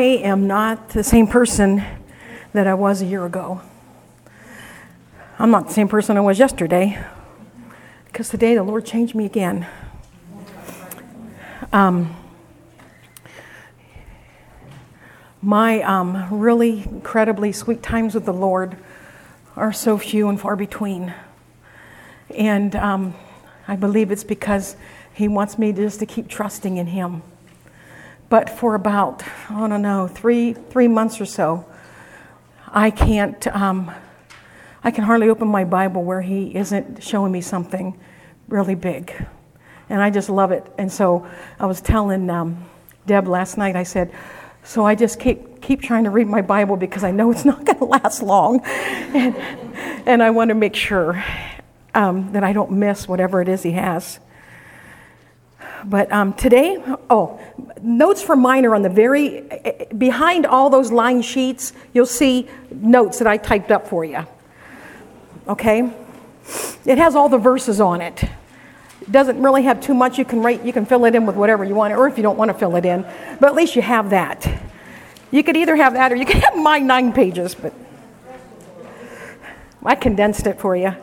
am not the same person that I was a year ago. I'm not the same person I was yesterday because today the Lord changed me again. Um, my um, really incredibly sweet times with the Lord are so few and far between. And um, I believe it's because He wants me just to keep trusting in Him. But for about, I don't know, three, three months or so, I can't, um, I can hardly open my Bible where He isn't showing me something really big. And I just love it. And so I was telling um, Deb last night, I said, so I just keep, keep trying to read my Bible because I know it's not going to last long. and, and I want to make sure um, that I don't miss whatever it is he has. But um, today, oh, notes for minor on the very, behind all those line sheets, you'll see notes that I typed up for you. Okay? It has all the verses on it. It doesn't really have too much. You can write, you can fill it in with whatever you want, or if you don't want to fill it in, but at least you have that. You could either have that or you could have my nine pages, but I condensed it for you.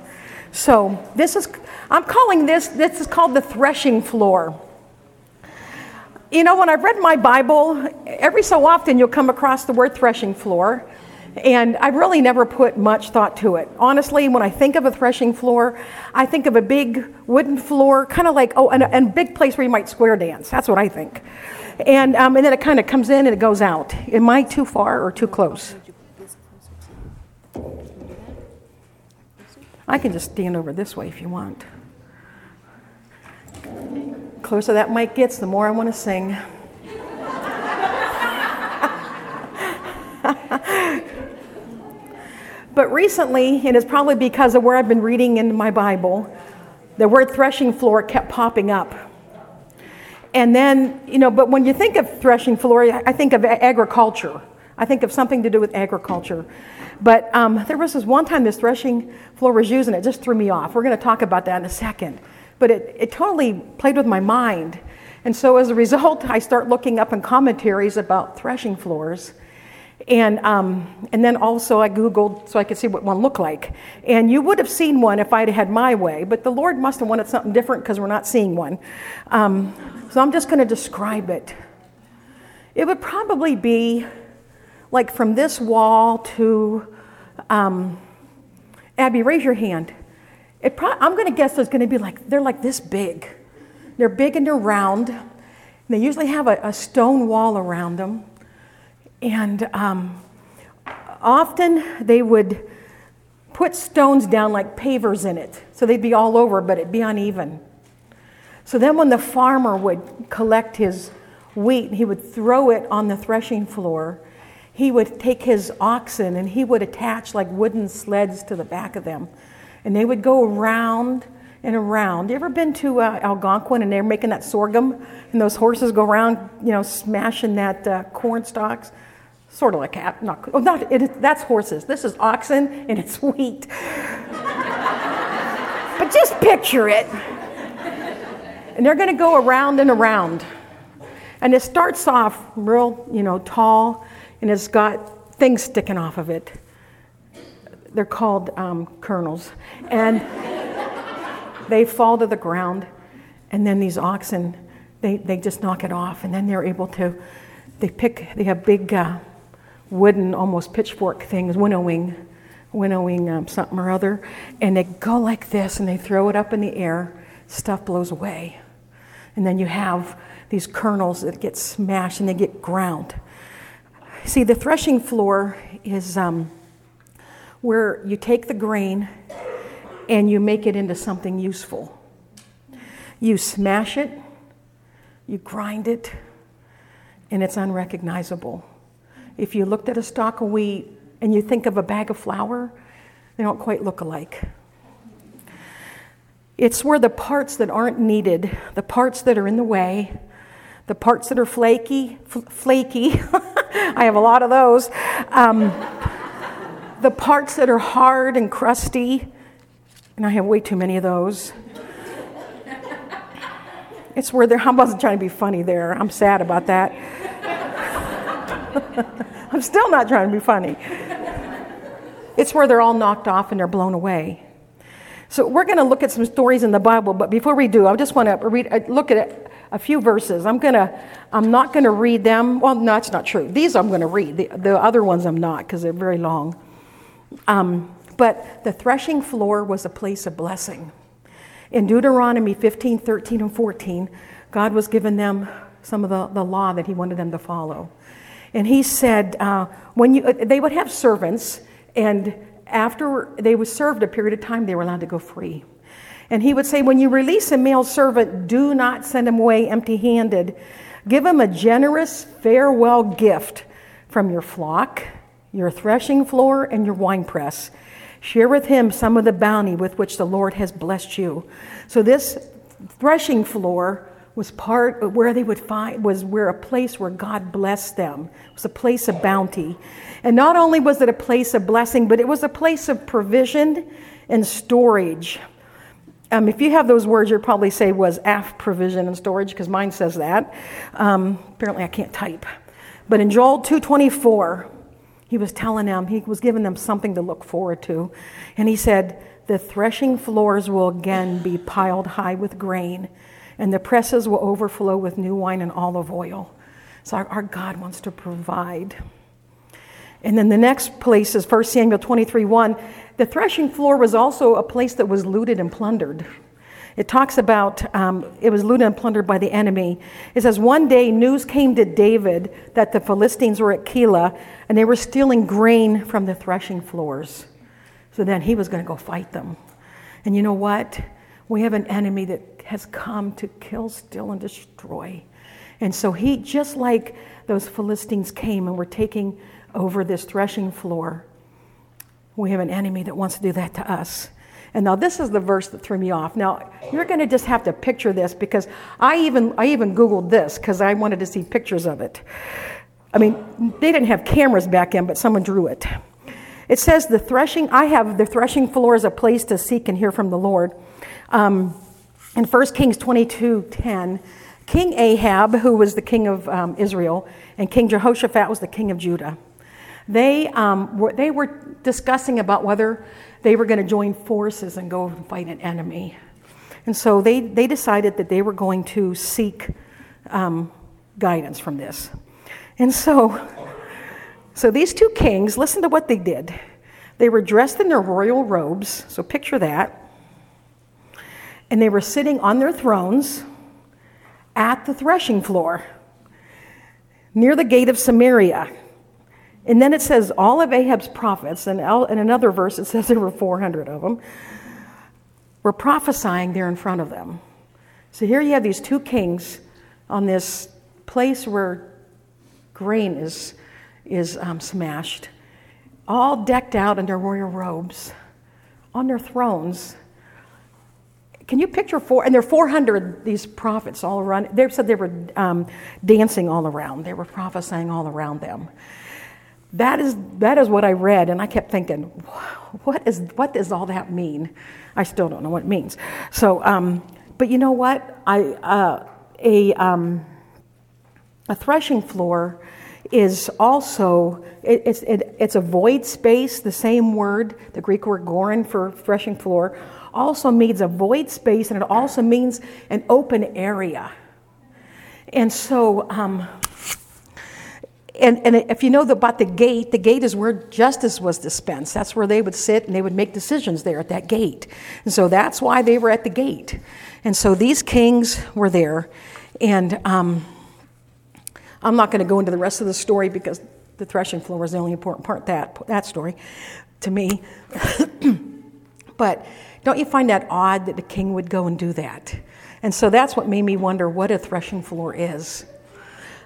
So this is, I'm calling this, this is called the threshing floor. You know, when I've read my Bible, every so often you'll come across the word threshing floor, and I've really never put much thought to it. Honestly, when I think of a threshing floor, I think of a big wooden floor, kind of like, oh, and a, big place where you might square dance. That's what I think. And, um, and then it kind of comes in and it goes out. Am I too far or too close? I can just stand over this way if you want. Closer that mic gets, the more I want to sing. but recently, and it's probably because of where I've been reading in my Bible, the word threshing floor kept popping up. And then, you know, but when you think of threshing floor, I think of agriculture. I think of something to do with agriculture. But um, there was this one time this threshing floor was used, and it just threw me off. We're going to talk about that in a second. But it, it totally played with my mind. And so as a result, I start looking up in commentaries about threshing floors. And, um, and then also I Googled so I could see what one looked like. And you would have seen one if I'd had my way, but the Lord must have wanted something different because we're not seeing one. Um, so I'm just going to describe it. It would probably be like from this wall to um, Abby, raise your hand. Pro- I'm going to guess there's going to be like, they're like this big. They're big and they're round. And they usually have a, a, stone wall around them. And um, often they would put stones down like pavers in it. So they'd be all over, but it'd be uneven. So then when the farmer would collect his wheat, he would throw it on the threshing floor he would take his oxen and he would attach like wooden sleds to the back of them. And they would go around and around. You ever been to uh, Algonquin and they're making that sorghum and those horses go around, you know, smashing that uh, corn stalks? Sort of like that. Not, oh, not, it, that's horses. This is oxen and it's wheat. but just picture it. And they're going to go around and around. And it starts off real, you know, tall and it's got things sticking off of it. They're called um, kernels. And they fall to the ground, and then these oxen, they, they just knock it off, and then they're able to, they pick, they have big uh, wooden, almost pitchfork things, winnowing, winnowing um, something or other, and they go like this, and they throw it up in the air, stuff blows away. And then you have these kernels that get smashed and they get ground. See, the threshing floor is um, where you take the grain and you make it into something useful. You smash it, you grind it, and it's unrecognizable. If you looked at a stalk of wheat and you think of a bag of flour, they don't quite look alike. It's where the parts that aren't needed, the parts that are in the way, the parts that are flaky, f- flaky, I have a lot of those. Um, the parts that are hard and crusty, and I have way too many of those. It's where they're, I wasn't trying to be funny there. I'm sad about that. I'm still not trying to be funny. It's where they're all knocked off and they're blown away. So we're going to look at some stories in the Bible, but before we do, I just want to read, uh, look at a few verses. I'm gonna, I'm not going to read them. Well, no, that's not true. These I'm going to read. The, the other ones I'm not because they're very long. Um, but the threshing floor was a place of blessing. In Deuteronomy 15, 13, and 14, God was giving them some of the, the law that He wanted them to follow. And He said, uh, when you, uh, they would have servants, and after they were served a period of time, they were allowed to go free. And he would say, When you release a male servant, do not send him away empty handed. Give him a generous farewell gift from your flock, your threshing floor, and your winepress. Share with him some of the bounty with which the Lord has blessed you. So, this threshing floor was part of where they would find was where a place where God blessed them. It was a place of bounty. And not only was it a place of blessing, but it was a place of provision and storage. Um, if you have those words, you'd probably say was af provision and storage, because mine says that. Um, apparently, I can't type. But in Joel 2:24, he was telling them, he was giving them something to look forward to, and he said, "The threshing floors will again be piled high with grain, and the presses will overflow with new wine and olive oil." So our, our God wants to provide. And then the next place is 1 Samuel 23 1. The threshing floor was also a place that was looted and plundered. It talks about um, it was looted and plundered by the enemy. It says, One day news came to David that the Philistines were at Keilah and they were stealing grain from the threshing floors. So then he was going to go fight them. And you know what? We have an enemy that has come to kill, steal, and destroy. And so he, just like those Philistines came and were taking over this threshing floor, we have an enemy that wants to do that to us. And now this is the verse that threw me off. Now you're going to just have to picture this because I even I even googled this because I wanted to see pictures of it. I mean, they didn't have cameras back then, but someone drew it. It says the threshing. I have the threshing floor as a place to seek and hear from the Lord. Um, in 1 Kings 22, 10, King Ahab, who was the king of um, Israel, and King Jehoshaphat was the king of Judah. They, um, were, they were discussing about whether they were going to join forces and go and fight an enemy. And so they, they decided that they were going to seek um, guidance from this. And so, so these two kings, listen to what they did. They were dressed in their royal robes, so picture that. And they were sitting on their thrones at the threshing floor near the gate of Samaria. And then it says all of Ahab's prophets, and in another verse it says there were 400 of them, were prophesying there in front of them. So here you have these two kings on this place where grain is, is um, smashed, all decked out in their royal robes, on their thrones. Can you picture four? And there are 400 these prophets all around. They said they were um, dancing all around. They were prophesying all around them. That is, that is what I read, and I kept thinking, what, is, what does all that mean? I still don't know what it means. So, um, but you know what? I, uh, a, um, a threshing floor is also it, it's, it, it's a void space the same word the greek word goren for threshing floor also means a void space and it also means an open area and so um, and, and if you know about the gate, the gate is where justice was dispensed. That's where they would sit and they would make decisions there at that gate. And so that's why they were at the gate. And so these kings were there. And um, I'm not going to go into the rest of the story because the threshing floor was the only important part that that story to me. but don't you find that odd that the king would go and do that? And so that's what made me wonder what a threshing floor is.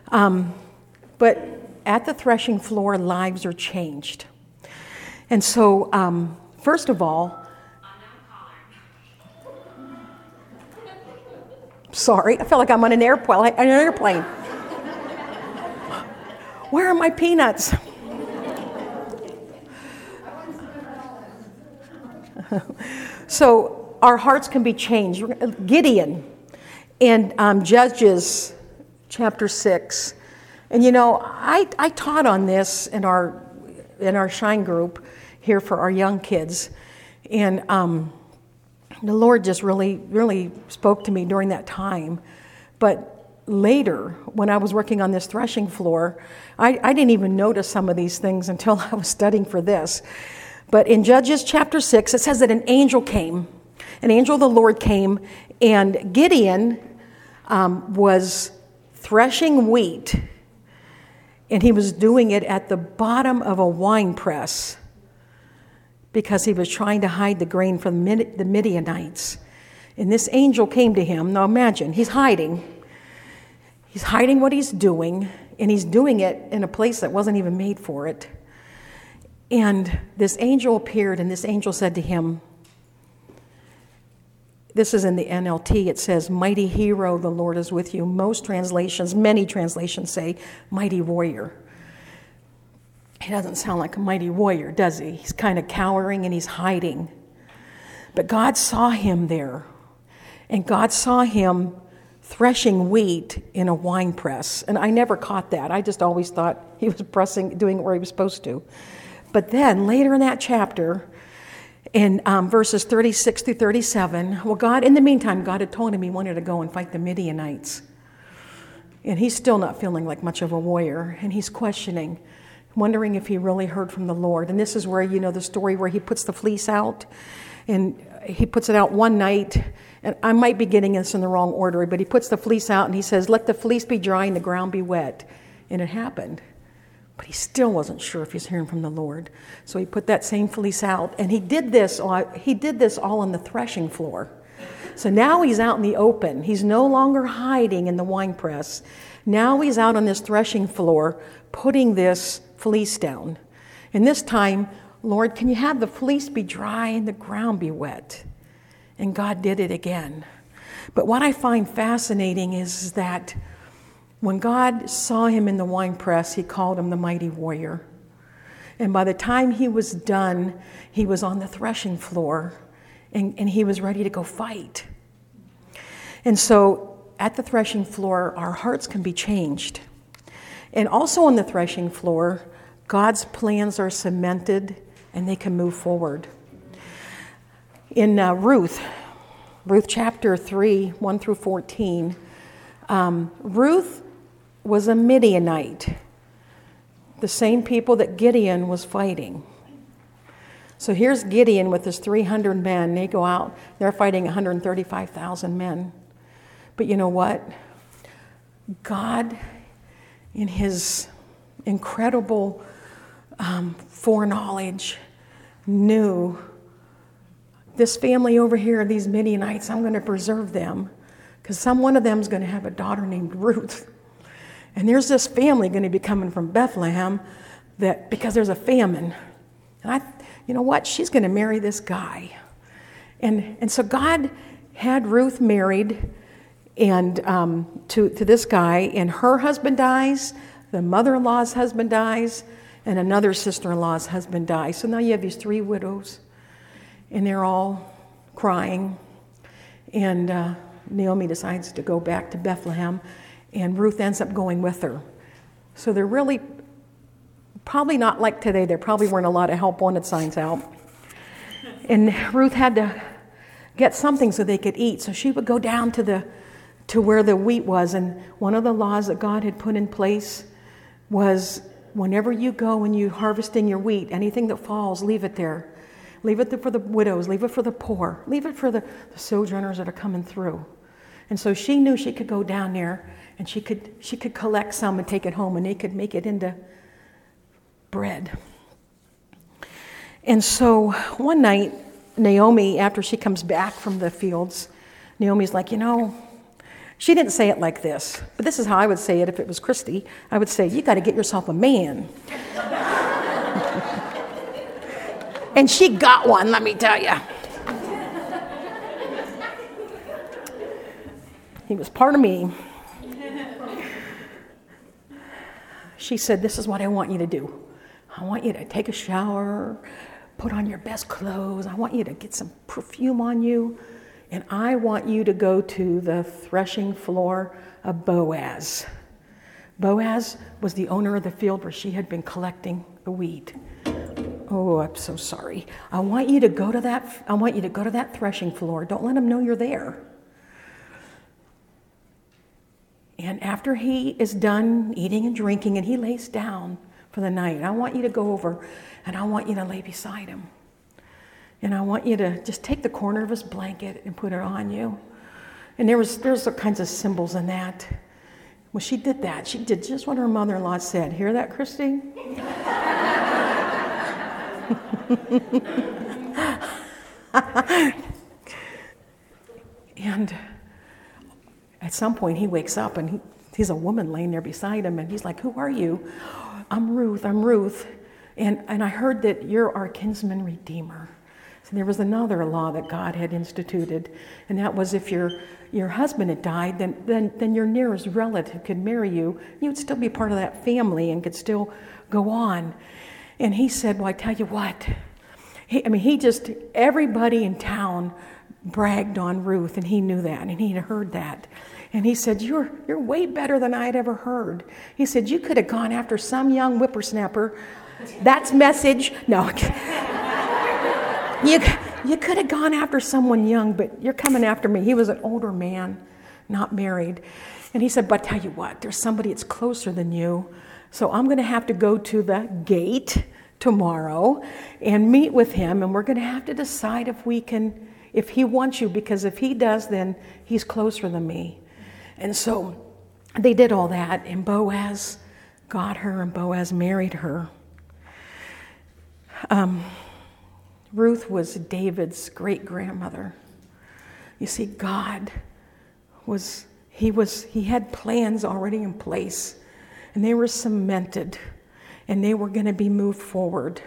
Um, but at the threshing floor, lives are changed. And so, um, first of all, sorry, I feel like I'm on an airplane. An airplane. Where are my peanuts? so our hearts can be changed. Gideon in um, Judges chapter 6 And you know, I, I taught on this in our, in our Shine group here for our young kids. And um, the Lord just really, really spoke to me during that time. But later, when I was working on this threshing floor, I, I didn't even notice some of these things until I was studying for this. But in Judges chapter 6, it says that an angel came. An angel of the Lord came, and Gideon um, was threshing wheat, and he was doing it at the bottom of a wine press because he was trying to hide the grain from the Midianites. And this angel came to him. Now imagine, he's hiding. He's hiding what he's doing, and he's doing it in a place that wasn't even made for it. And this angel appeared, and this angel said to him, This is in the NLT. It says, Mighty hero, the Lord is with you. Most translations, many translations say, Mighty warrior. He doesn't sound like a mighty warrior, does he? He's kind of cowering and he's hiding. But God saw him there. And God saw him threshing wheat in a wine press. And I never caught that. I just always thought he was pressing, doing where he was supposed to. But then later in that chapter, in um, verses 36 through 37, well, God, in the meantime, God had told him he wanted to go and fight the Midianites. And he's still not feeling like much of a warrior. And he's questioning wondering if he really heard from the Lord. And this is where, you know, the story where he puts the fleece out and he puts it out one night. And I might be getting this in the wrong order, but he puts the fleece out and he says, Let the fleece be dry and the ground be wet. And it happened. But he still wasn't sure if he's hearing from the Lord. So he put that same fleece out. And he did this, he did this all on the threshing floor. So now he's out in the open. He's no longer hiding in the wine press. Now he's out on this threshing floor putting this fleece down. And this time, Lord, can you have the fleece be dry and the ground be wet? And God did it again. But what I find fascinating is that when God saw him in the wine press, he called him the mighty warrior. And by the time he was done, he was on the threshing floor and, and he was ready to go fight. And so at the threshing floor, our hearts can be changed. And also on the threshing floor, God's plans are cemented and they can move forward. In uh, Ruth, Ruth chapter 3, 1 through 14, um, Ruth was a Midianite, the same people that Gideon was fighting. So here's Gideon with his 300 men. They go out, they're fighting 135,000 men. But you know what? God, in his incredible um, foreknowledge, knew this family over here, these Midianites, I'm going to preserve them because some one of them is going to have a daughter named Ruth. And there's this family going to be coming from Bethlehem that because there's a famine. And I, you know what? She's going to marry this guy. And, and so God had Ruth married and um, to, to this guy, and her husband dies, the mother in law's husband dies, and another sister in law's husband dies. So now you have these three widows, and they're all crying. And uh, Naomi decides to go back to Bethlehem, and Ruth ends up going with her. So they're really probably not like today. There probably weren't a lot of help wanted signs out. And Ruth had to get something so they could eat. So she would go down to the to where the wheat was. And one of the laws that God had put in place was whenever you go and you harvesting your wheat, anything that falls, leave it there. Leave it there for the widows, leave it for the poor, leave it for the, the sojourners that are coming through. And so she knew she could go down there and she could, she could collect some and take it home and they could make it into bread. And so one night, Naomi, after she comes back from the fields, Naomi's like, you know, she didn't say it like this, but this is how I would say it if it was Christy. I would say, You got to get yourself a man. and she got one, let me tell you. He was part of me. She said, This is what I want you to do. I want you to take a shower, put on your best clothes. I want you to get some perfume on you and I want you to go to the threshing floor of Boaz. Boaz was the owner of the field where she had been collecting the wheat. Oh, I'm so sorry. I want you to go to that I want you to go to that threshing floor. Don't let them know you're there. And after he is done eating and drinking and he lays down for the night, I want you to go over and I want you to lay beside him. And I want you to just take the corner of his blanket and put it on you. And there was there's all kinds of symbols in that. Well, she did that. She did just what her mother-in-law said. Hear that, Christy? and at some point, he wakes up and he, he's a woman laying there beside him, and he's like, Who are you? I'm Ruth, I'm Ruth. And, and I heard that you're our kinsman redeemer. So there was another law that God had instituted, and that was if your, your husband had died, then, then, then your nearest relative could marry you. You'd still be part of that family and could still go on. And he said, Well, I tell you what. He, I mean, he just, everybody in town bragged on Ruth, and he knew that, and he had heard that. And he said, You're, you're way better than I'd ever heard. He said, You could have gone after some young whippersnapper. That's message. No. you, you could have gone after someone young, but you're coming after me. He was an older man, not married. And he said, But I tell you what, there's somebody that's closer than you. So I'm going to have to go to the gate tomorrow and meet with him, and we're going to have to decide if we can, if he wants you, because if he does, then he's closer than me. And so they did all that, and Boaz got her, and Boaz married her. Um, Ruth was David's great grandmother. You see, God was, he was, he had plans already in place, and they were cemented, and they were going to be moved forward.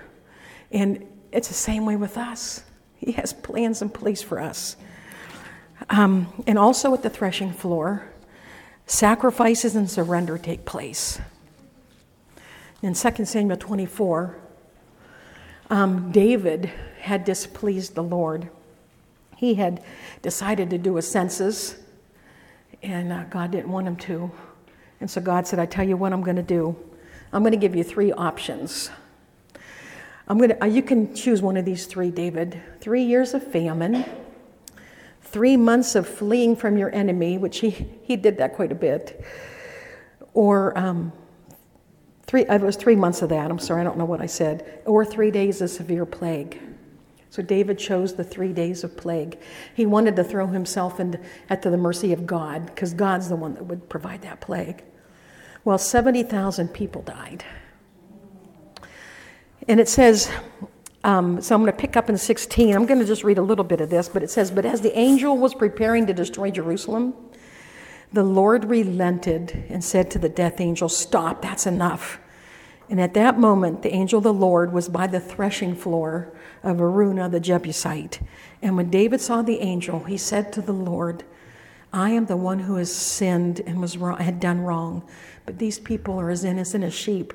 And it's the same way with us. He has plans in place for us. Um, and also at the threshing floor, sacrifices and surrender take place. In 2 Samuel 24, um, David had displeased the Lord. He had decided to do a census, and uh, God didn't want him to. And so God said, I tell you what I'm going to do. I'm going to give you three options. I'm going to, uh, you can choose one of these three, David. Three years of famine three months of fleeing from your enemy, which he, he did that quite a bit, or um, three, it was three months of that, I'm sorry, I don't know what I said, or three days of severe plague. So David chose the three days of plague. He wanted to throw himself into, at the mercy of God because God's the one that would provide that plague. Well, 70,000 people died. And it says um, so I'm going to pick up in 16. I'm going to just read a little bit of this, but it says, But as the angel was preparing to destroy Jerusalem, the Lord relented and said to the death angel, Stop, that's enough. And at that moment, the angel of the Lord was by the threshing floor of Araunah the Jebusite. And when David saw the angel, he said to the Lord, I am the one who has sinned and was wrong, had done wrong, but these people are as innocent as sheep.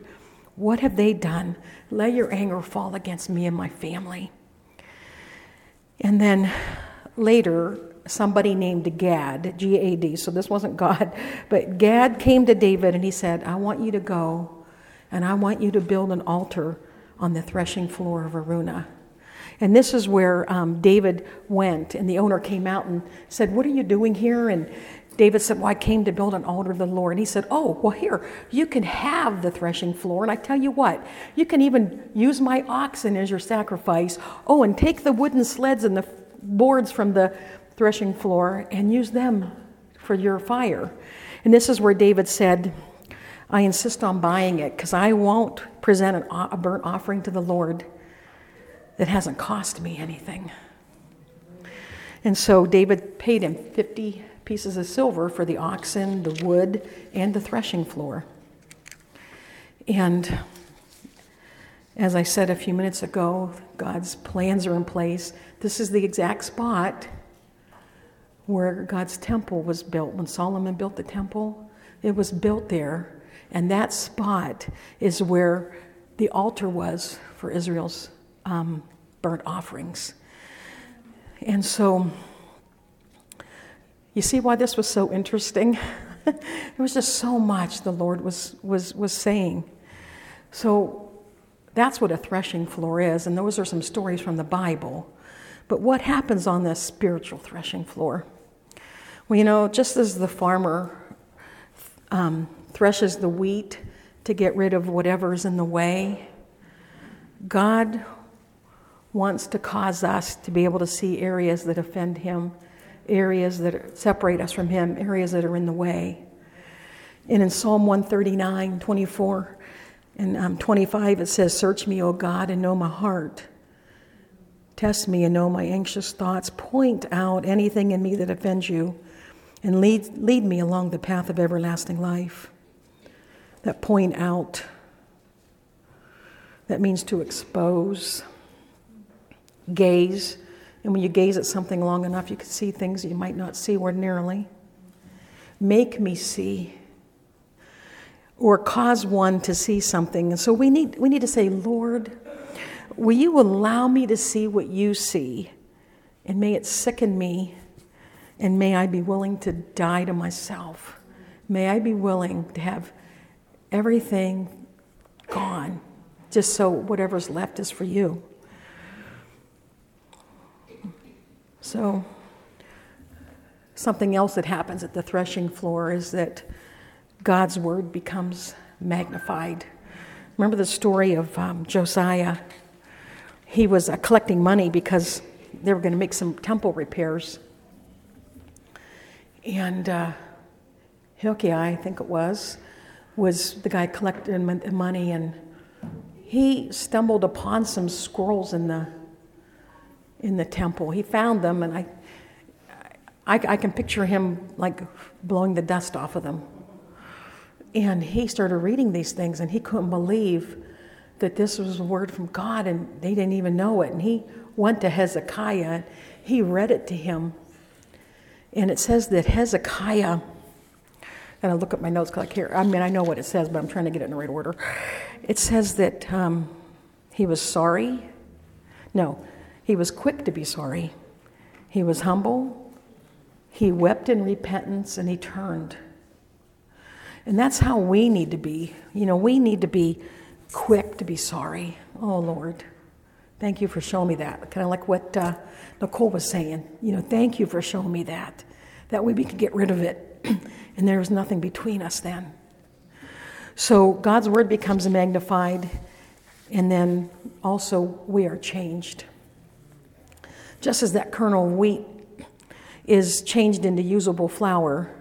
What have they done? Let your anger fall against me and my family. And then later, somebody named Gad, G A D, so this wasn't God, but Gad came to David and he said, I want you to go and I want you to build an altar on the threshing floor of Araunah. And this is where um, David went, and the owner came out and said, What are you doing here? And David said, Well, I came to build an altar of the Lord. And he said, Oh, well, here, you can have the threshing floor. And I tell you what, you can even use my oxen as your sacrifice. Oh, and take the wooden sleds and the boards from the threshing floor and use them for your fire. And this is where David said, I insist on buying it because I won't present an, a burnt offering to the Lord that hasn't cost me anything. And so David paid him 50 pieces of silver for the oxen, the wood, and the threshing floor. And as I said a few minutes ago, God's plans are in place. This is the exact spot where God's temple was built. When Solomon built the temple, it was built there. And that spot is where the altar was for Israel's um, burnt offerings. And so you see why this was so interesting? there was just so much the Lord was, was, was saying. So that's what a threshing floor is, and those are some stories from the Bible. But what happens on this spiritual threshing floor? Well, you know, just as the farmer um, threshes the wheat to get rid of whatever's in the way, God wants to cause us to be able to see areas that offend Him, areas that separate us from Him, areas that are in the way. And in Psalm 139, 24, and um, 25, it says, Search me, O God, and know my heart. Test me and know my anxious thoughts. Point out anything in me that offends you, and lead, lead me along the path of everlasting life. That point out, that means to expose gaze. And when you gaze at something long enough, you can see things you might not see ordinarily. Make me see. Or cause one to see something. And so we need, we need to say, Lord, will you allow me to see what you see? And may it sicken me. And may I be willing to die to myself. May I be willing to have everything gone, just so whatever's left is for you. So, something else that happens at the threshing floor is that God's word becomes magnified. Remember the story of um, Josiah? He was uh, collecting money because they were going to make some temple repairs. And uh, Hilkiah, I think it was, was the guy collecting the money, and he stumbled upon some scrolls in the in the temple. He found them, and I, I, I can picture him like blowing the dust off of them. And he started reading these things, and he couldn't believe that this was a word from God, and they didn't even know it. And he went to Hezekiah, and he read it to him. And it says that Hezekiah, and I look at my notes like here, I mean, I know what it says, but I'm trying to get it in the right order. It says that um, he was sorry. No, he was quick to be sorry. He was humble. He wept in repentance and he turned. And that's how we need to be. You know, we need to be quick to be sorry. Oh, Lord, thank you for showing me that. Kind of like what uh, Nicole was saying. You know, thank you for showing me that. That way we can get rid of it. and there was nothing between us then. So God's word becomes magnified, and then also we are changed. Just as that kernel of wheat is changed into usable flour,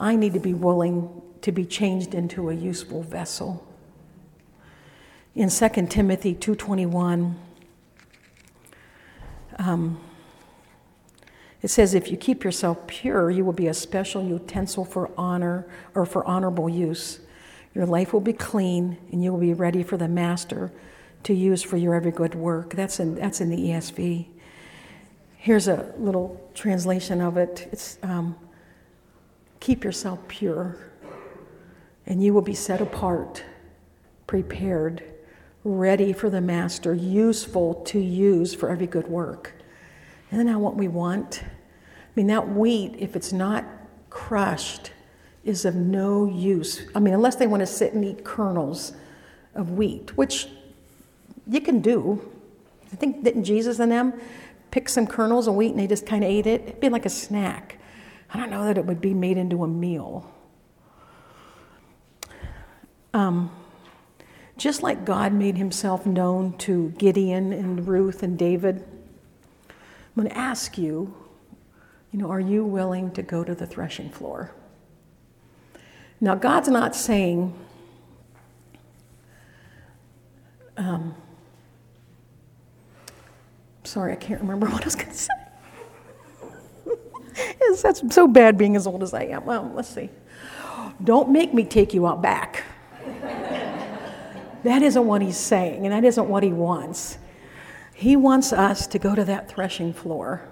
I need to be willing to be changed into a useful vessel. In 2 Timothy 2.21, um, it says, if you keep yourself pure, you will be a special utensil for honor or for honorable use. Your life will be clean and you will be ready for the master to use for your every good work. That's in, that's in the ESV. Here's a little translation of it. It's um, keep yourself pure, and you will be set apart, prepared, ready for the master, useful to use for every good work. Isn't that what we want? I mean, that wheat, if it's not crushed, is of no use. I mean, unless they want to sit and eat kernels of wheat, which you can do. I think, didn't Jesus and them? Pick some kernels of wheat and they just kind of ate it. It'd be like a snack. I don't know that it would be made into a meal. Um, just like God made himself known to Gideon and Ruth and David, I'm going to ask you, you know, are you willing to go to the threshing floor? Now, God's not saying, um, Sorry, I can't remember what I was going to say. that's so bad being as old as I am. Well, let's see. Don't make me take you out back. that isn't what he's saying, and that isn't what he wants. He wants us to go to that threshing floor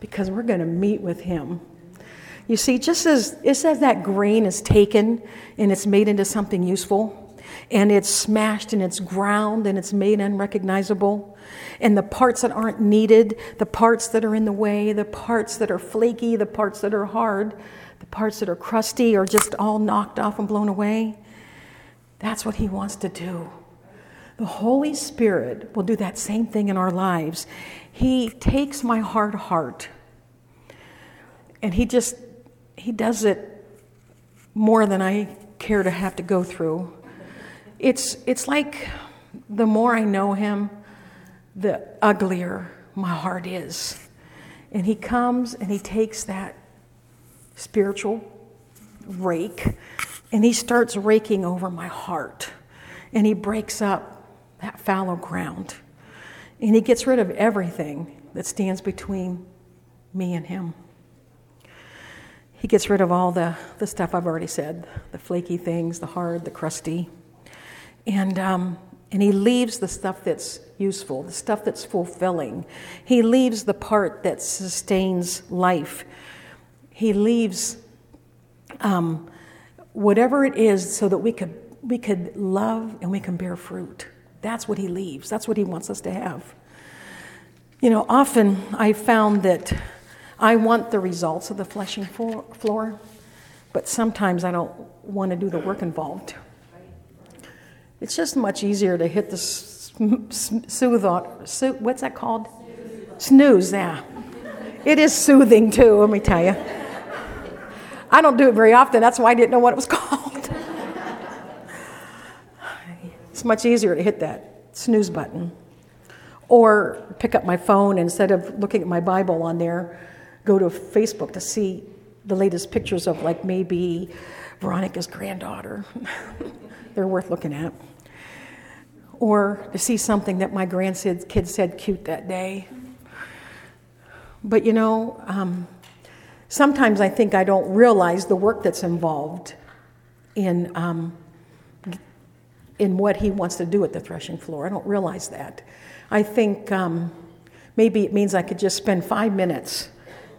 because we're going to meet with him. You see, just as it says that grain is taken and it's made into something useful, and it's smashed and it's ground and it's made unrecognizable. And the parts that aren't needed, the parts that are in the way, the parts that are flaky, the parts that are hard, the parts that are crusty or just all knocked off and blown away. That's what He wants to do. The Holy Spirit will do that same thing in our lives. He takes my hard heart and He just, He does it more than I care to have to go through. It's, it's like the more I know Him, the uglier my heart is. And He comes and He takes that spiritual rake and He starts raking over my heart. And He breaks up that fallow ground. And He gets rid of everything that stands between me and Him. He gets rid of all the, the stuff I've already said the flaky things, the hard, the crusty. And, um, and he leaves the stuff that's useful, the stuff that's fulfilling. He leaves the part that sustains life. He leaves um, whatever it is so that we could, we could love and we can bear fruit. That's what he leaves. That's what he wants us to have. You know, often I found that I want the results of the threshing floor, but sometimes I don't want to do the work involved. It's just much easier to hit the soothe on, what's that called? Snooze, yeah. It is soothing too, let me tell you. I don't do it very often, that's why I didn't know what it was called. it's much easier to hit that snooze button. Or pick up my phone instead of looking at my Bible on there go to Facebook to see the latest pictures of, like, maybe Veronica's granddaughter. They're worth looking at. Or to see something that my grandkid said cute that day. But you know, um, sometimes I think I don't realize the work that's involved in, um, in what he wants to do at the threshing floor. I don't realize that. I think um, maybe it means I could just spend five minutes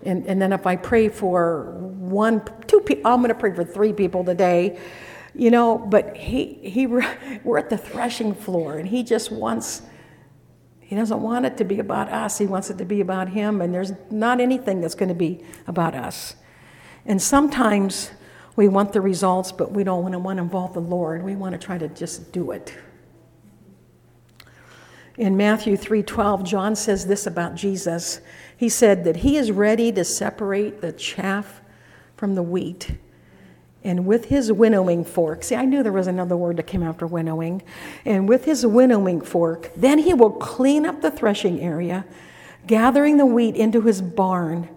and, and then if I pray for one, two people, I'm going to pray for three people today, you know, but he, he, we're at the threshing floor and he just wants, he doesn't want it to be about us. He wants it to be about him. And there's not anything that's going to be about us. And sometimes we want the results, but we don't want to, want to involve the Lord. We want to try to just do it. In Matthew 3:12, John says this about Jesus. He said that he is ready to separate the chaff from the wheat. And with his winnowing fork, see, I knew there was another word that came after winnowing. And with his winnowing fork, then he will clean up the threshing area, gathering the wheat into his barn,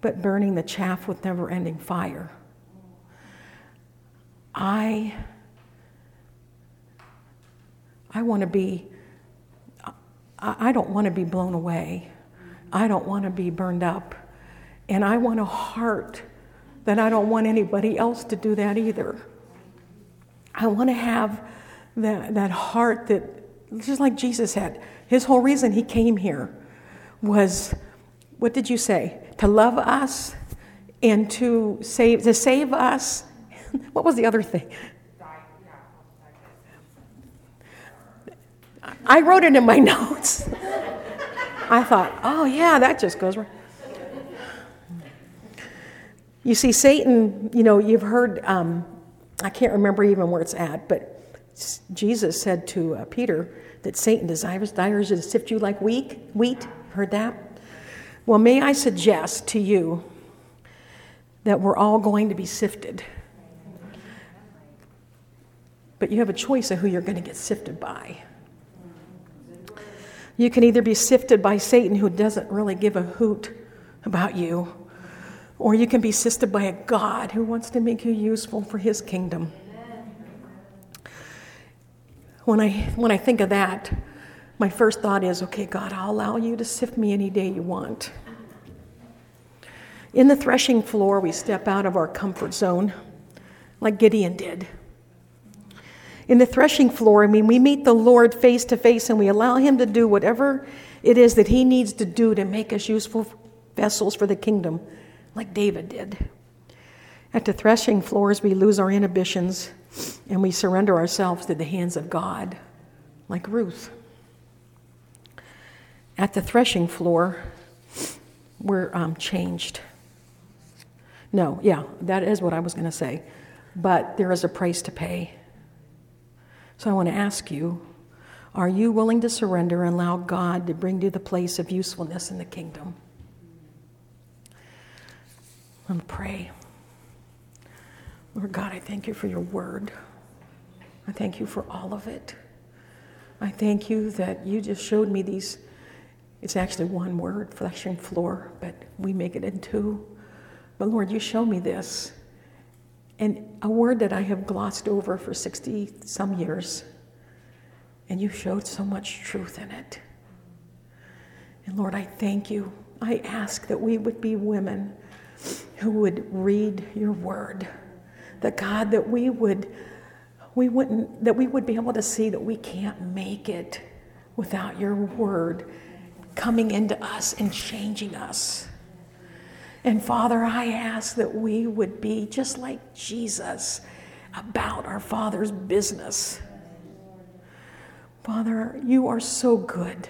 but burning the chaff with never ending fire. I, I want to be, I don't want to be blown away. I don't want to be burned up. And I want a heart that I don't want anybody else to do that either. I want to have that, that heart that, just like Jesus had, his whole reason he came here was what did you say? To love us and to save, to save us. what was the other thing? I wrote it in my notes. I thought, oh, yeah, that just goes right. You see, Satan, you know, you've heard, um, I can't remember even where it's at, but Jesus said to uh, Peter that Satan desires, desires to sift you like wheat. Wheat, heard that? Well, may I suggest to you that we're all going to be sifted. But you have a choice of who you're going to get sifted by. You can either be sifted by Satan, who doesn't really give a hoot about you, or you can be sifted by a God who wants to make you useful for his kingdom. When I, when I think of that, my first thought is okay, God, I'll allow you to sift me any day you want. In the threshing floor, we step out of our comfort zone like Gideon did in the threshing floor, I mean, we meet the Lord face to face and we allow Him to do whatever it is that He needs to do to make us useful vessels for the kingdom, like David did. At the threshing floors, we lose our inhibitions and we surrender ourselves to the hands of God, like Ruth. At the threshing floor, we're um, changed. No, yeah, that is what I was going to say. But there is a price to pay. So I want to ask you are you willing to surrender and allow God to bring you the place of usefulness in the kingdom? I'm pray. Lord God, I thank you for your word. I thank you for all of it. I thank you that you just showed me these. It's actually one word, threshing floor, but we make it in two. But Lord, you show me this. And a word that I have glossed over for 60 some years. And you showed so much truth in it. And Lord, I thank you. I ask that we would be women who would read your word. That God, that we would we wouldn't that we would be able to see that we can't make it without your word coming into us and changing us. And Father, I ask that we would be just like Jesus about our Father's business. Father, you are so good.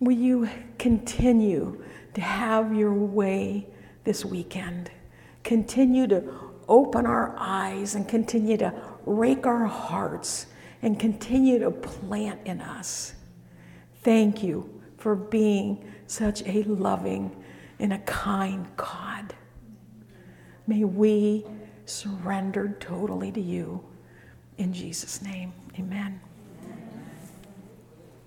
Will you continue to have your way this weekend? Continue to open our eyes and continue to rake our hearts and continue to plant in us. Thank you for being such a loving and a kind God. May we surrender totally to you. In Jesus' name, amen.